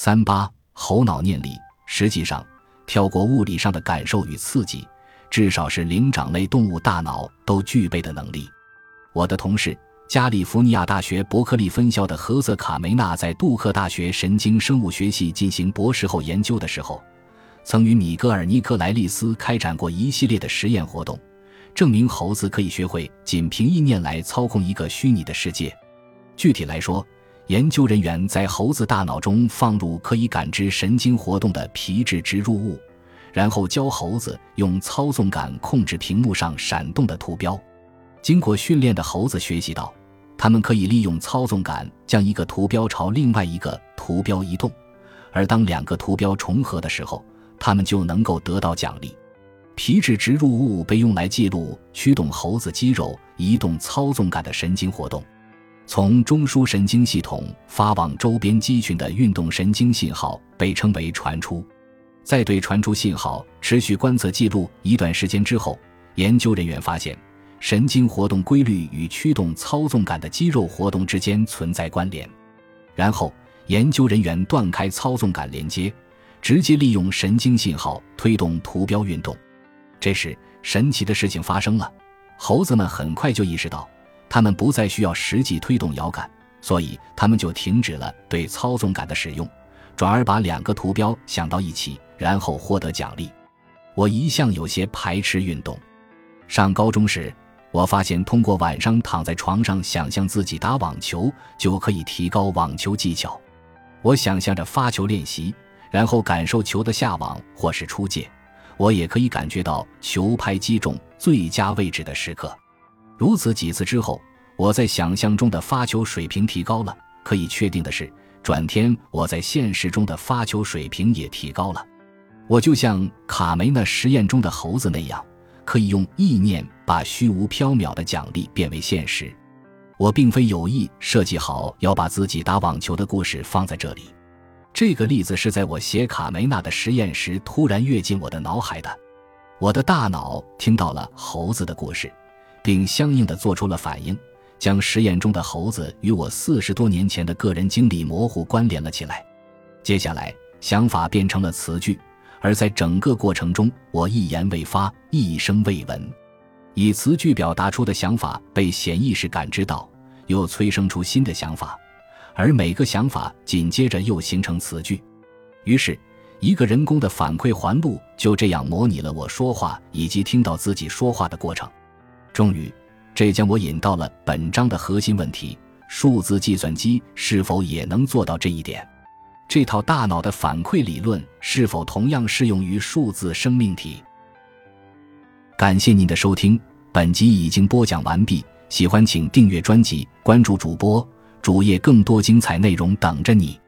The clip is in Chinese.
三八猴脑念力，实际上跳过物理上的感受与刺激，至少是灵长类动物大脑都具备的能力。我的同事，加利福尼亚大学伯克利分校的何瑟卡梅纳在杜克大学神经生物学系进行博士后研究的时候，曾与米格尔尼科莱利斯开展过一系列的实验活动，证明猴子可以学会仅凭意念来操控一个虚拟的世界。具体来说，研究人员在猴子大脑中放入可以感知神经活动的皮质植入物，然后教猴子用操纵杆控制屏幕上闪动的图标。经过训练的猴子学习到，他们可以利用操纵杆将一个图标朝另外一个图标移动，而当两个图标重合的时候，他们就能够得到奖励。皮质植入物被用来记录驱动猴子肌肉移动操纵杆的神经活动。从中枢神经系统发往周边肌群的运动神经信号被称为传出，在对传出信号持续观测记录一段时间之后，研究人员发现神经活动规律与驱动操纵杆的肌肉活动之间存在关联。然后，研究人员断开操纵杆连接，直接利用神经信号推动图标运动。这时，神奇的事情发生了，猴子们很快就意识到。他们不再需要实际推动摇杆，所以他们就停止了对操纵杆的使用，转而把两个图标想到一起，然后获得奖励。我一向有些排斥运动。上高中时，我发现通过晚上躺在床上想象自己打网球，就可以提高网球技巧。我想象着发球练习，然后感受球的下网或是出界。我也可以感觉到球拍击中最佳位置的时刻。如此几次之后，我在想象中的发球水平提高了。可以确定的是，转天我在现实中的发球水平也提高了。我就像卡梅那实验中的猴子那样，可以用意念把虚无缥缈的奖励变为现实。我并非有意设计好要把自己打网球的故事放在这里。这个例子是在我写卡梅纳的实验时突然跃进我的脑海的。我的大脑听到了猴子的故事。并相应的做出了反应，将实验中的猴子与我四十多年前的个人经历模糊关联了起来。接下来，想法变成了词句，而在整个过程中，我一言未发，一声未闻。以词句表达出的想法被潜意识感知到，又催生出新的想法，而每个想法紧接着又形成词句。于是，一个人工的反馈环路就这样模拟了我说话以及听到自己说话的过程。终于，这将我引到了本章的核心问题：数字计算机是否也能做到这一点？这套大脑的反馈理论是否同样适用于数字生命体？感谢您的收听，本集已经播讲完毕。喜欢请订阅专辑，关注主播主页，更多精彩内容等着你。